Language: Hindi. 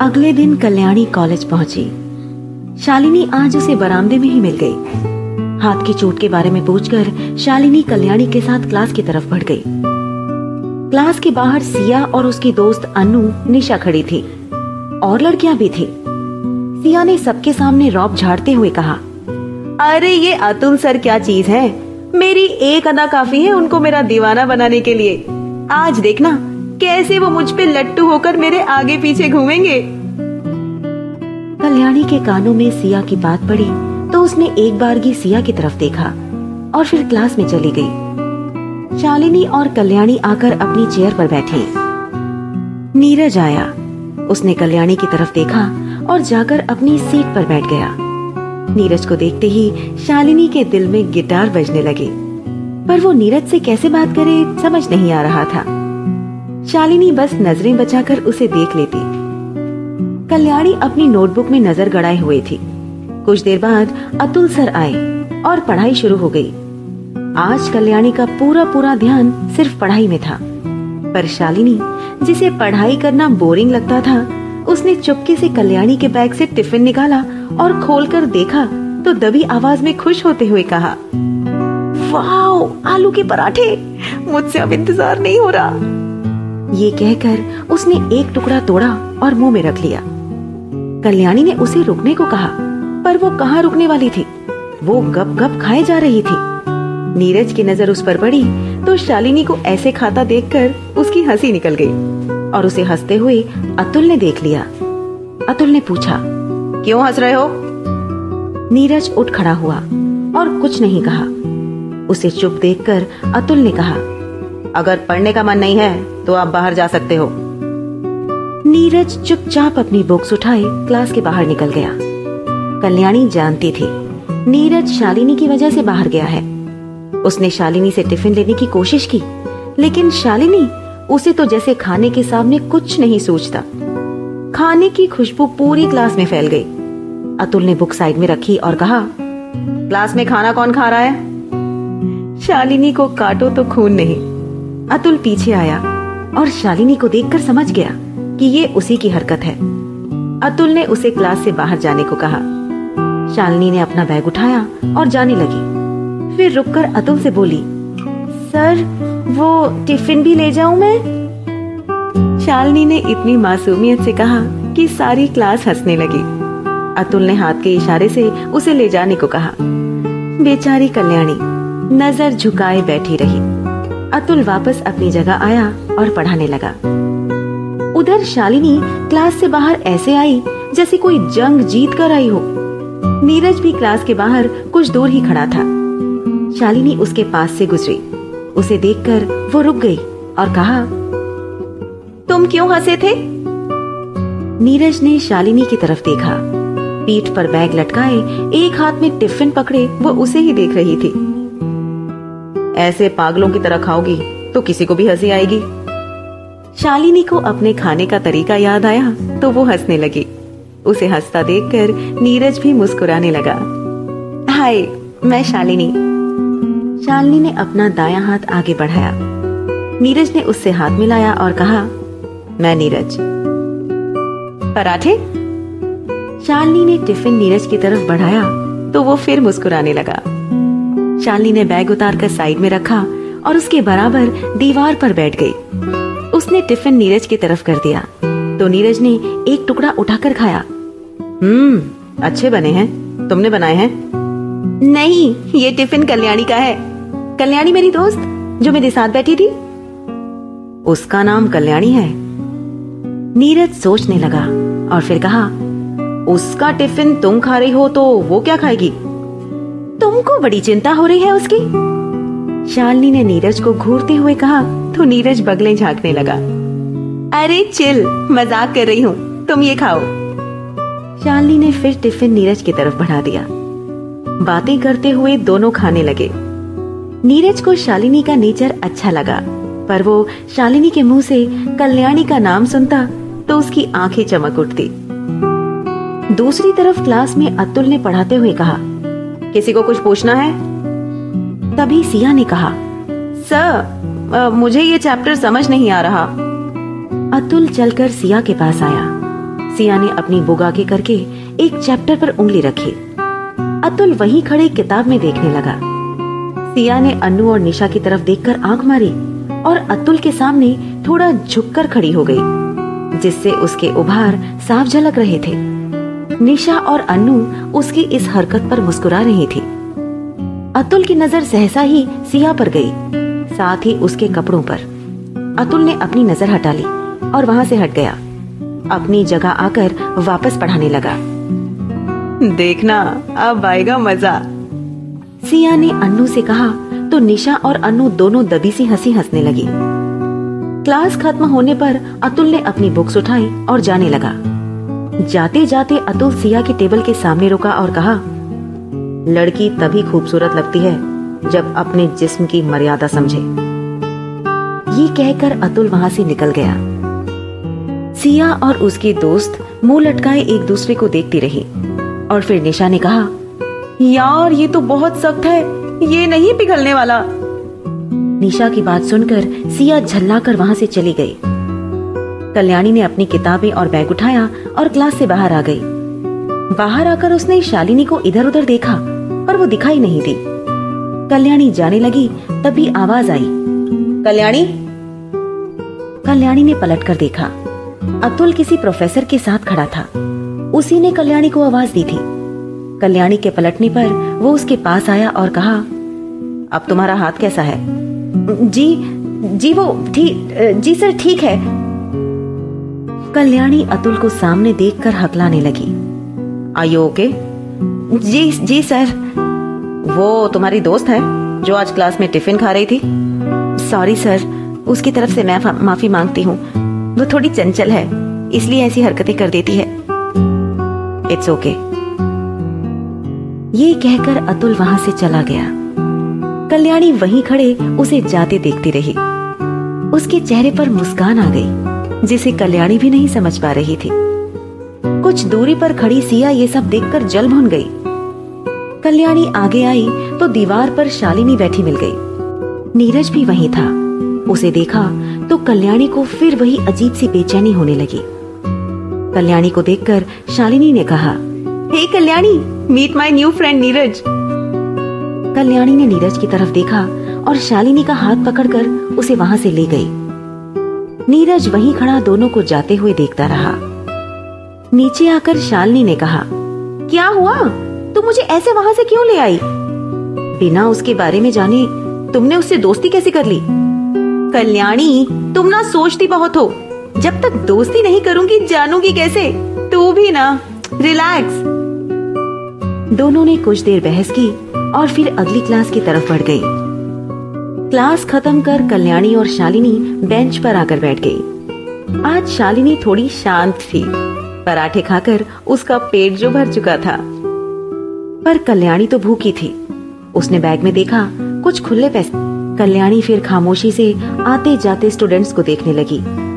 अगले दिन कल्याणी कॉलेज पहुँची। शालिनी आज उसे बरामदे में ही मिल गई। हाथ की चोट के बारे में पूछकर शालिनी कल्याणी के साथ क्लास की तरफ़ बढ़ गई। क्लास के बाहर सिया और उसकी दोस्त अनु, निशा खड़ी थी। और लड़कियाँ भी थी। सिया ने सबके सामने रौब झाड़ते हुए कहा, अरे, ये अतुल सर क्या चीज़ है? मेरी एक अदा काफ़ी है उनको मेरा दीवाना बनाने के लिए। आज देखना। कैसे वो मुझ पे लट्टू होकर मेरे आगे पीछे घूमेंगे? कल्याणी के कानों में सिया की बात पड़ी तो उसने एक बार बारगी सिया की तरफ़ देखा और फिर क्लास में चली गई। शालिनी और कल्याणी आकर अपनी चेयर पर बैठी। नीरज आया। उसने कल्याणी की तरफ़ देखा और जाकर अपनी सीट पर बैठ गया। नीरज को देखते ही शालिनी के दिल में गिटार बजने लगे। पर वो नीरज से कैसे बात करे, समझ नहीं आ रहा था। शालिनी बस नज़रें बचाकर उसे देख लेती। कल्याणी अपनी नोटबुक में नज़र गड़ाए हुए थी। कुछ देर बाद अतुल सर आए और पढ़ाई शुरू हो गई। आज कल्याणी का पूरा पूरा ध्यान सिर्फ़ पढ़ाई में था। पर शालिनी, जिसे पढ़ाई करना बोरिंग लगता था, उसने चुपके से कल्याणी के बैग से टिफ़िन निकाला और खोलकर देखा तो दबी आवाज़ में खुश होते हुए कहा आलू के पराठे! मुझसे अब इंतज़ार नहीं हो रहा। ये कहकर उसने एक टुकड़ा तोड़ा और मुँह में रख लिया। कल्याणी ने उसे रुकने को कहा, पर वो कहाँ रुकने वाली थी? वो गप गप खाए जा रही थी। नीरज की नज़र उस पर पड़ी तो शालिनी को ऐसे खाता देखकर उसकी हँसी निकल गई और उसे हँसते हुए अतुल ने देख लिया। अतुल ने पूछा, क्यों हंस रहे हो? नीरज उठ खड़ा हुआ और कुछ नहीं कहा। उसे चुप देखकर अतुल ने कहा अगर पढ़ने का मन नहीं है तो आप बाहर जा सकते हो। नीरज चुपचाप अपनी बुक्स उठाए, क्लास के बाहर निकल गया। कल्याणी जानती थी। नीरज शालिनी की वजह से बाहर गया है। उसने शालिनी से टिफ़िन लेने की कोशिश की, लेकिन शालिनी उसे तो जैसे खाने के सामने कुछ नहीं सोचता। खाने की खुशबू पूरी क्लास में फैल गई। अतुल ने बुक साइड में रखी और कहा, क्लास में खाना कौन खा रहा है? शालिनी को काटो तो खून नहीं। अतुल पीछे आया और शालिनी को देखकर समझ गया कि ये उसी की हरकत है। अतुल ने उसे क्लास से बाहर जाने को कहा। शालिनी ने अपना बैग उठाया और जाने लगी। फिर रुककर अतुल से बोली, सर, वो टिफ़िन भी ले जाऊँ मैं? शालिनी ने इतनी मासूमियत से कहा कि सारी क्लास हंसने लगी। अतुल ने हाथ के इशारे से उसे ले जाने को कहा। बेचारी कल्याणी, नज़र झुकाए बैठी रही। अतुल वापस अपनी जगह आया और पढ़ाने लगा। उधर शालिनी क्लास से बाहर ऐसे आई जैसे कोई जंग जीत कर आई हो। नीरज भी क्लास के बाहर कुछ दूर ही खड़ा था। शालिनी उसके पास से गुजरी। उसे देखकर वो रुक गई और कहा, तुम क्यों हंसे थे? नीरज ने शालिनी की तरफ़ देखा। पीठ पर बैग लटकाए, एक हाथ में टिफ़िन पकड़े, वो उसे ही देख रही थी। ऐसे पागलों की तरह खाओगी तो किसी को भी हँसी आएगी। शालिनी को अपने खाने का तरीका याद आया तो वो हंसने लगी। उसे हंसता देखकर नीरज भी मुस्कुराने लगा। हाय, मैं शालिनी। शालिनी ने अपना दायां हाथ आगे बढ़ाया। नीरज ने उससे हाथ मिलाया और कहा, मैं नीरज। पराठे? शालिनी ने टिफ़िन नीरज की तरफ़ बढ़ाया तो वो फिर मुस्कुराने लगा। शालिनी ने बैग उतार कर साइड में रखा और उसके बराबर दीवार पर बैठ गई। उसने टिफ़िन नीरज की तरफ़ कर दिया। तो नीरज ने एक टुकड़ा उठाकर खाया। हम्म अच्छे बने हैं। तुमने बनाए हैं? नहीं ये टिफ़िन कल्याणी का है। कल्याणी मेरी दोस्त जो मेरे साथ बैठी थी। उसका नाम कल्याणी है। नीरज सोचने लगा और फिर कहा उसका टिफ़िन तुम खा रही हो तो वो क्या खाएगी? तुमको बड़ी चिंता हो रही है उसकी? शालिनी ने नीरज को घूरते हुए कहा तो नीरज बगले झांकने लगा। अरे चिल, मज़ाक कर रही हूँ, तुम ये खाओ। शालिनी ने फिर टिफ़िन नीरज की तरफ़ बढ़ा दिया। बातें करते हुए दोनों खाने लगे। नीरज को शालिनी का नेचर अच्छा लगा, पर वो शालिनी के मुँह से कल्याणी का नाम सुनता तो उसकी आँखें चमक उठती। दूसरी तरफ़ क्लास में अतुल ने पढ़ाते हुए कहा किसी को कुछ पूछना है? तभी सिया ने कहा, सर मुझे ये चैप्टर समझ नहीं आ रहा. अतुल चलकर सिया के पास आया। सिया ने अपनी आगे करके एक चैप्टर पर उंगली रखी। अतुल वहीं खड़े किताब में देखने लगा। सिया ने अन्नू और निशा की तरफ़ देखकर आँख मारी और अतुल के सामने थोड़ा झुककर खड़ी हो गई, जिससे उसके उभार साफ़ झलक रहे थे। निशा और अन्नू उसकी इस हरकत पर मुस्कुरा रही थी। अतुल की नज़र सहसा ही सिया पर गई साथ ही उसके कपड़ों पर। अतुल ने अपनी नज़र हटा ली और वहाँ से हट गया। अपनी जगह आकर वापस पढ़ाने लगा। देखना अब आएगा मज़ा। सिया ने अन्नू से कहा तो निशा और अन्नू दोनों दबी सी हँसी हंसने लगी। क्लास खत्म होने पर अतुल ने अपनी बुक्स उठाई और जाने लगा। जाते जाते अतुल सिया के टेबल के सामने रुका और कहा, लड़की तभी खूबसूरत लगती है जब अपने जिस्म की मर्यादा समझे। ये कहकर अतुल वहाँ से निकल गया। सिया और उसकी दोस्त मुँह लटकाए एक दूसरे को देखती रही और फिर निशा ने कहा, यार, ये तो बहुत सख्त है, ये नहीं पिघलने वाला। निशा की बात सुनकर सिया झल्ला कर वहाँ से चली गई। कल्याणी ने अपनी किताबें और बैग उठाया और क्लास से बाहर आ गई। बाहर आकर उसने शालिनी को इधर उधर देखा, पर वो दिखाई नहीं दी। कल्याणी जाने लगी, तभी आवाज़ आई। कल्याणी? कल्याणी ने पलट कर देखा। अतुल किसी प्रोफेसर के साथ खड़ा था। उसी ने कल्याणी को आवाज़ दी थी। कल्याणी के पलटने पर वो उसके पास आया और कहा, अब तुम्हारा हाथ कैसा है? जी जी वो ठीक, जी सर, ठीक है। कल्याणी अतुल को सामने देखकर हकलाने लगी। आयो ओके? जी जी, सर। वो तुम्हारी दोस्त है, जो आज क्लास में टिफ़िन खा रही थी? Sorry, sir. उसकी तरफ़ से मैं माफ़ी मांगती हूँ। वो थोड़ी चंचल है, इसलिए ऐसी हरकतें कर देती है। इट्स ओके ये कहकर अतुल वहाँ से चला गया। कल्याणी वहीं खड़े, उसे जाते देखती रही। उसके चेहरे पर मुस्कान आ गई। जिसे कल्याणी भी नहीं समझ पा रही थी। कुछ दूरी पर खड़ी सिया ये सब देखकर जल भुन गई। कल्याणी आगे आई तो दीवार पर शालिनी बैठी मिल गई। नीरज भी वहीं था। उसे देखा तो कल्याणी को फिर वही अजीब सी बेचैनी होने लगी। कल्याणी को देखकर शालिनी ने कहा hey hey, Kalyani meet my new friend Neeraj. Kalyani ने नीरज की तरफ़ देखा और शालिनी का हाथ पकड़कर उसे वहाँ से ले गई। नीरज वहीं खड़ा दोनों को जाते हुए देखता रहा। नीचे आकर शालनी ने कहा, क्या हुआ? तुम मुझे ऐसे वहाँ से क्यों ले आई? बिना उसके बारे में जाने तुमने उससे दोस्ती कैसे कर ली? कल्याणी, तुम ना सोचती बहुत हो। जब तक दोस्ती नहीं करूँगी, जानूँगी कैसे? तू भी ना। रिलैक्स. दोनों ने कुछ देर बहस की और फिर अगली क्लास की तरफ़ बढ़ गई। क्लास खत्म कर कल्याणी और शालिनी बेंच पर आकर बैठ गई। आज शालिनी थोड़ी शांत थी। पराठे खाकर उसका पेट जो भर चुका था। पर कल्याणी तो भूखी थी। उसने बैग में देखा, कुछ खुले पैसे। कल्याणी फिर खामोशी से आते जाते स्टूडेंट्स को देखने लगी।